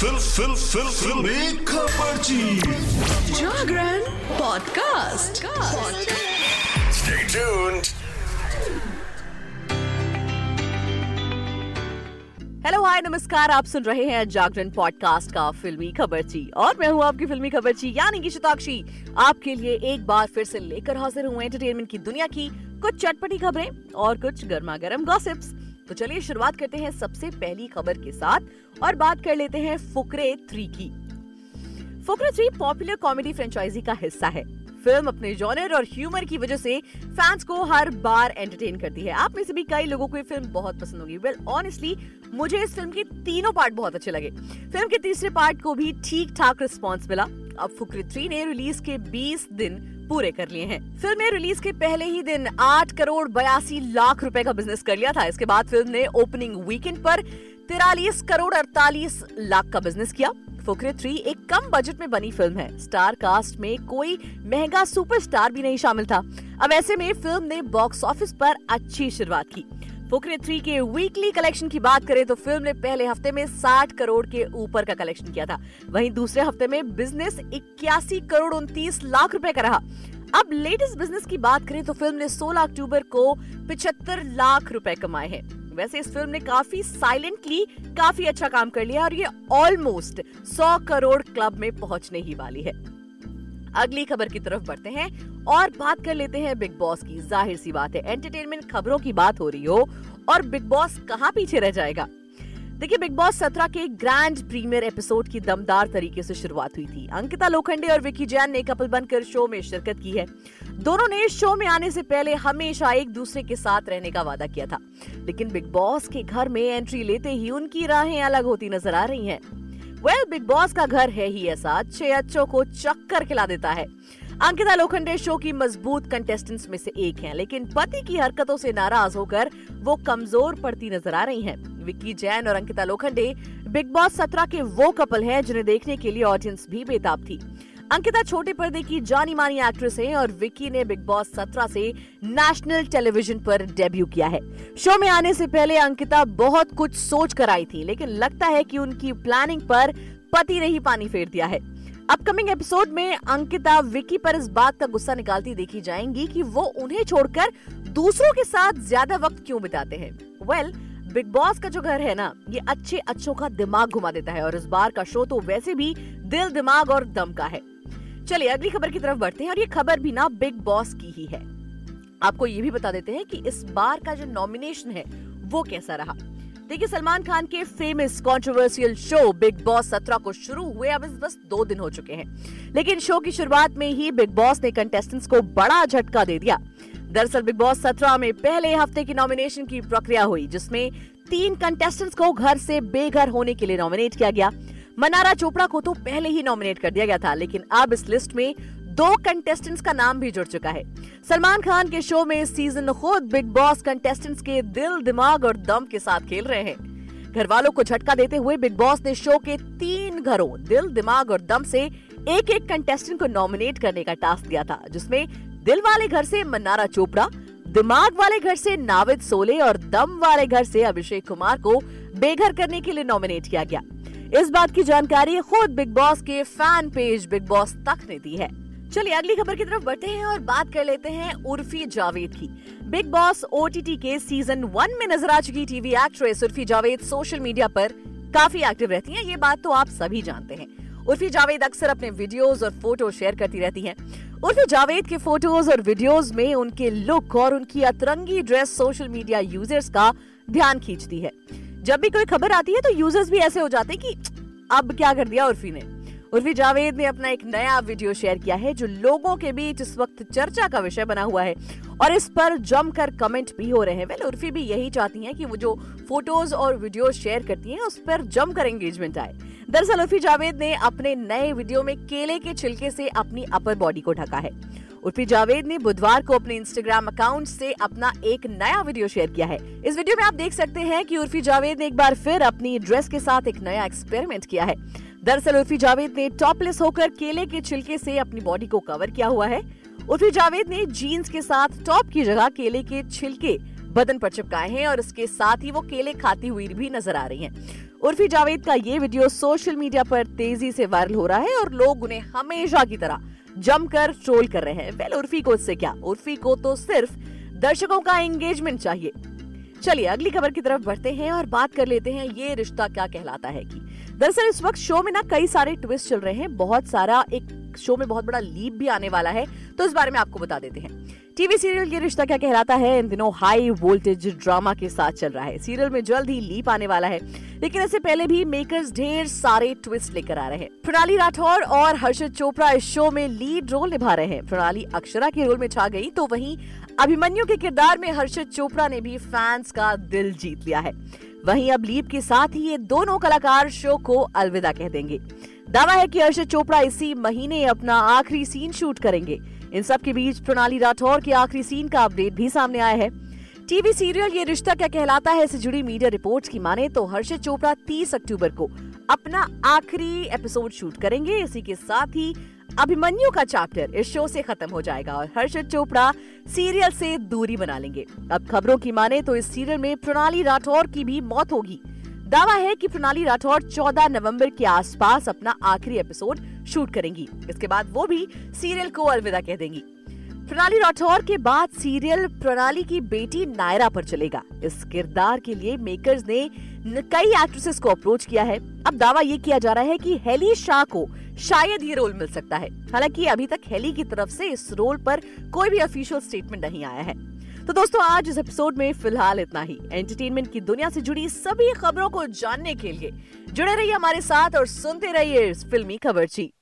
Fill फिल फिल फिल्मी खबरची Jagran podcast. Stay tuned. Hello hi नमस्कार। आप सुन रहे हैं जागरण पॉडकास्ट का फिल्मी खबरची और मैं हूँ आपकी फिल्मी खबर खबरची यानी कि शताक्षी। आपके लिए एक बार फिर से लेकर हाजिर हूँ एंटरटेनमेंट की दुनिया की कुछ चटपटी खबरें और कुछ गर्मा गर्म गॉसिप्स तो चलिए शुरुआत करते हैं सबसे पहली खबर के साथ और बात कर लेते हैं फुकरे थ्री की। Fukrey three popular comedy franchise का हिस्सा है। फ़िल्म अपने जॉनर और ह्यूमर की वजह से फैंस को हर बार एंटरटेन करती है। आप में से भी कई लोगों को ये फ़िल्म बहुत पसंद होगी। वेल ऑनेस्टली मुझे इस फ़िल्म के तीनों पार्ट बहुत अच्छे लगे। फ़िल्म के तीसरे पार्ट को भी ठीक ठाक रिस्पॉन्स मिला। अब फुकरी थ्री ने रिलीज़ के 20 दिन पूरे कर लिए हैं। फ़िल्म ने रिलीज़ के पहले ही दिन 8 करोड़ बयासी लाख रुपए का बिज़नेस कर लिया था। इसके बाद फ़िल्म ने ओपनिंग वीकेंड पर तिरालीस करोड़ अड़तालीस लाख का बिज़नेस किया। फुकरे थ्री एक कम बजट में बनी फ़िल्म है। स्टार कास्ट में कोई महँगा सुपरस्टार भी नहीं शामिल था। अब ऐसे में फ़िल्म ने बॉक्स ऑफ़िस पर अच्छी शुरुआत की। फुकरे थ्री के वीकली कलेक्शन की बात करें तो फ़िल्म ने पहले हफ़्ते में 60 करोड़ के ऊपर का कलेक्शन किया था। वहीं दूसरे हफ़्ते में बिज़नेस इक्यासी करोड़ उनतीस लाख रुपए का रहा। अब लेटेस्ट बिज़नेस की बात करें तो फ़िल्म ने 16 अक्टूबर को 75 लाख रुपए कमाए हैं। वैसे इस फ़िल्म ने काफ़ी साइलेंटली काफ़ी अच्छा काम कर लिया और ये ऑलमोस्ट 100 करोड़ क्लब में पहुँचने ही वाली है। अगली खबर की तरफ़ बढ़ते हैं और बात कर लेते हैं बिग बॉस की। ज़ाहिर सी बात है एंटरटेनमेंट खबरों की बात हो रही हो और बिग बॉस कहाँ पीछे रह जाएगा? देखिए, बिग बॉस सत्रह के ग्रैंड प्रीमियर एपिसोड की दमदार तरीके से शुरुआत हुई थी। अंकिता लोखंडे और विकी जैन ने कपल बनकर शो में शिरकत की है। दोनों ने शो में आने से पहले हमेशा एक दूसरे के साथ रहने का वादा किया था। लेकिन बिग बॉस के घर में एंट्री लेते ही उनकी राहें अलग होती नज़र आ रही हैं। वेल बिग बॉस का घर है ही ऐसा। छह अच्छों को चक्कर खिला देता है। अंकिता लोखंडे शो की मज़बूत कंटेस्टेंट्स में से एक हैं, लेकिन पति की हरकतों से नाराज़ होकर वो कमज़ोर पड़ती नज़र आ रही हैं। विक्की जैन और अंकिता लोखंडे बिग बॉस सत्रह के वो कपल हैं जिन्हें देखने के लिए ऑडियंस भी बेताब थी। अंकिता छोटे पर्दे की जानी मानी एक्ट्रेस है और विक्की ने बिग बॉस सत्रह से नेशनल टेलीविज़न पर डेब्यू किया है। शो में आने से पहले अंकिता बहुत कुछ सोच कर आई थी, लेकिन लगता है कि उनकी प्लानिंग पर पति ने ही पानी फेर दिया है। अपकमिंग एपिसोड में अंकिता विकी पर इस बात का गुस्सा निकालती देखी जाएँगी कि वो उन्हें छोड़कर दूसरों के साथ ज़्यादा वक्त क्यों बिताते हैं। वेल बिग बॉस का जो घर है ना, ये अच्छे अच्छों का दिमाग घुमा देता है और इस बार का शो तो वैसे भी दिल दिमाग और दम का है। चलिए, अगली खबर की तरफ़ बढ़ते हैं और ये खबर भी ना बिग बॉस की ही है। आपको ये भी बता देते हैं कि इस बार का जो नॉमिनेशन है, वो कैसा रहा? देखिए, सलमान खान के famous controversial show Bigg Boss सत्रह को शुरू हुए, अब इस बस दो दिन हो चुके हैं। लेकिन शो की शुरुआत में ही बिग बॉस ने कंटेस्टेंट्स को बड़ा झटका दे दिया। दरअसल बिग बॉस सत्रह में पहले हफ़्ते की नॉमिनेशन की प्रक्रिया हुई, जिसमें तीन कंटेस्टेंट्स को घर से बेघर होने के लिए नॉमिनेट किया गया। मनारा चोपड़ा को तो पहले ही नॉमिनेट कर दिया गया था, लेकिन अब इस लिस्ट में दो कंटेस्टेंट्स का नाम भी जुड़ चुका है। सलमान खान के शो में इस सीज़न खुद बिग बॉस कंटेस्टेंट्स के दिल, दिमाग और दम के साथ खेल रहे हैं। घर वालों को झटका देते हुए बिग बॉस ने शो के तीन घरों, दिल, दिमाग और दम से एक एक कंटेस्टेंट को नॉमिनेट करने का टास्क दिया था, जिसमें दिल वाले घर से मन्नारा चोपड़ा, दिमाग वाले घर से नाविद सोले और दम वाले घर से अभिषेक कुमार को बेघर करने के लिए नॉमिनेट किया गया। इस बात की जानकारी खुद बिग बॉस के फ़ैन पेज बिग बॉस तक ने दी है। चलिए अगली खबर की तरफ़ बढ़ते हैं और बात कर लेते हैं उर्फी जावेद की। बिग बॉस ओटीटी के सीज़न वन में नज़र आ चुकी TV actress Urfi Javed social media पर काफ़ी एक्टिव रहती हैं, ये बात तो आप सभी जानते हैं। उर्फी जावेद अक्सर अपने वीडियोस और फ़ोटो शेयर करती रहती हैं। उर्फी जावेद के फ़ोटोज़ और वीडियोस में उनके लुक और उनकी अतरंगी ड्रेस सोशल मीडिया यूज़र्स का ध्यान खींचती है। जब भी कोई खबर आती है तो यूज़र्स भी ऐसे हो जाते हैं कि, अब क्या कर दिया उर्फी ने। उर्फी जावेद ने अपना एक नया वीडियो शेयर किया है जो लोगों के बीच इस वक्त चर्चा का विषय बना हुआ है और इस पर जमकर कमेंट भी हो रहे हैं। वेल उर्फी भी यही चाहती हैं कि वो जो फ़ोटोज़ और वीडियो शेयर करती हैं, उस पर जमकर एंगेजमेंट आए। दरअसल उर्फी जावेद ने अपने नए वीडियो में केले के छिलके से अपनी अपर बॉडी को ढका है। उर्फी जावेद ने बुधवार को अपने इंस्टाग्राम अकाउंट से अपना एक नया वीडियो शेयर किया है। इस वीडियो में आप देख सकते हैं कि उर्फी जावेद ने एक बार फिर अपनी ड्रेस के साथ एक नया एक्सपेरिमेंट किया है। दरअसल उर्फी जावेद ने टॉपलेस होकर केले के छिलके से अपनी बॉडी को कवर किया हुआ है। उर्फी जावेद ने जीन्स के साथ टॉप की जगह केले के छिलके बदन पर चिपकाए हैं और इसके साथ ही वो केले खाती हुई भी नज़र आ रही हैं। उर्फी जावेद का ये वीडियो सोशल मीडिया पर तेज़ी से वायरल हो रहा है और लोग उन्हें हमेशा की तरह जमकर ट्रोल कर रहे हैं। वेल, उर्फी को इससे क्या? उर्फी को तो सिर्फ़ दर्शकों का एंगेजमेंट चाहिए। चलिए, अगली खबर की तरफ़ बढ़ते हैं और बात कर लेते हैं, ये रिश्ता क्या कहलाता है कि? दरअसल इस वक्त शो में ना कई सारे ट्विस्ट चल रहे हैं, बहुत सारा एक शो में बहुत बड़ा लीप भी आने वाला है तो इस बारे में आपको बता देते हैं। टीवी सीरियल ये रिश्ता क्या कहलाता है? इन दिनों हाई वोल्टेज ड्रामा के साथ चल रहा है। सीरियल में जल्द ही लीप आने वाला है, लेकिन इससे पहले भी मेकर्स ढेर सारे ट्विस्ट लेकर आ रहे हैं। प्रणाली राठौर और हर्षद चोपड़ा इस शो में लीड रोल निभा रहे हैं। प्रणाली अक्षरा के रोल में छा गई तो वहीं अभिमन्यु के किरदार में हर्षद चोपड़ा ने भी फैंस का दिल जीत लिया है। वहीं अब लीप के साथ ही ये दोनों कलाकार शो को अलविदा कह देंगे। दावा है कि हर्षद चोपड़ा इसी महीने अपना आखिरी सीन शूट करेंगे। इन सब के बीच प्रणाली राठौर के आखिरी सीन का अपडेट भी सामने आया है। टीवी सीरियल ये रिश्ता क्या कहलाता है इससे जुड़ी मीडिया रिपोर्ट्स की माने तो हर्षद चोपड़ा 30 अक्टूबर को अपना आखिरी एपिसोड शूट करेंगे। इसी के साथ ही अभिमन्यु का चैप्टर इस शो से खत्म हो जाएगा और हर्षद चोपड़ा सीरियल से दूरी बना लेंगे। अब खबरों की माने तो इस सीरियल में प्रणाली राठौर की भी मौत होगी। दावा है कि प्रणाली राठौर 14 नवंबर के आसपास अपना आखिरी एपिसोड शूट करेंगी। इसके बाद वो भी सीरियल को अलविदा कह देंगी। प्रणाली राठौर के बाद सीरियल प्रणाली की बेटी नायरा पर चलेगा। इस किरदार के लिए मेकर्स ने कई एक्ट्रेसेस को अप्रोच किया है। अब दावा ये किया जा रहा है कि हेली शाह को शायद ये रोल मिल सकता है। हालाँकि अभी तक हेली की तरफ़ से इस रोल पर कोई भी ऑफिशियल स्टेटमेंट नहीं आया है। तो दोस्तों, आज इस एपिसोड में फ़िलहाल इतना ही। एंटरटेनमेंट की दुनिया से जुड़ी सभी खबरों को जानने के लिए जुड़े रहिए हमारे साथ और सुनते रहिए फिल्मी खबर खबरची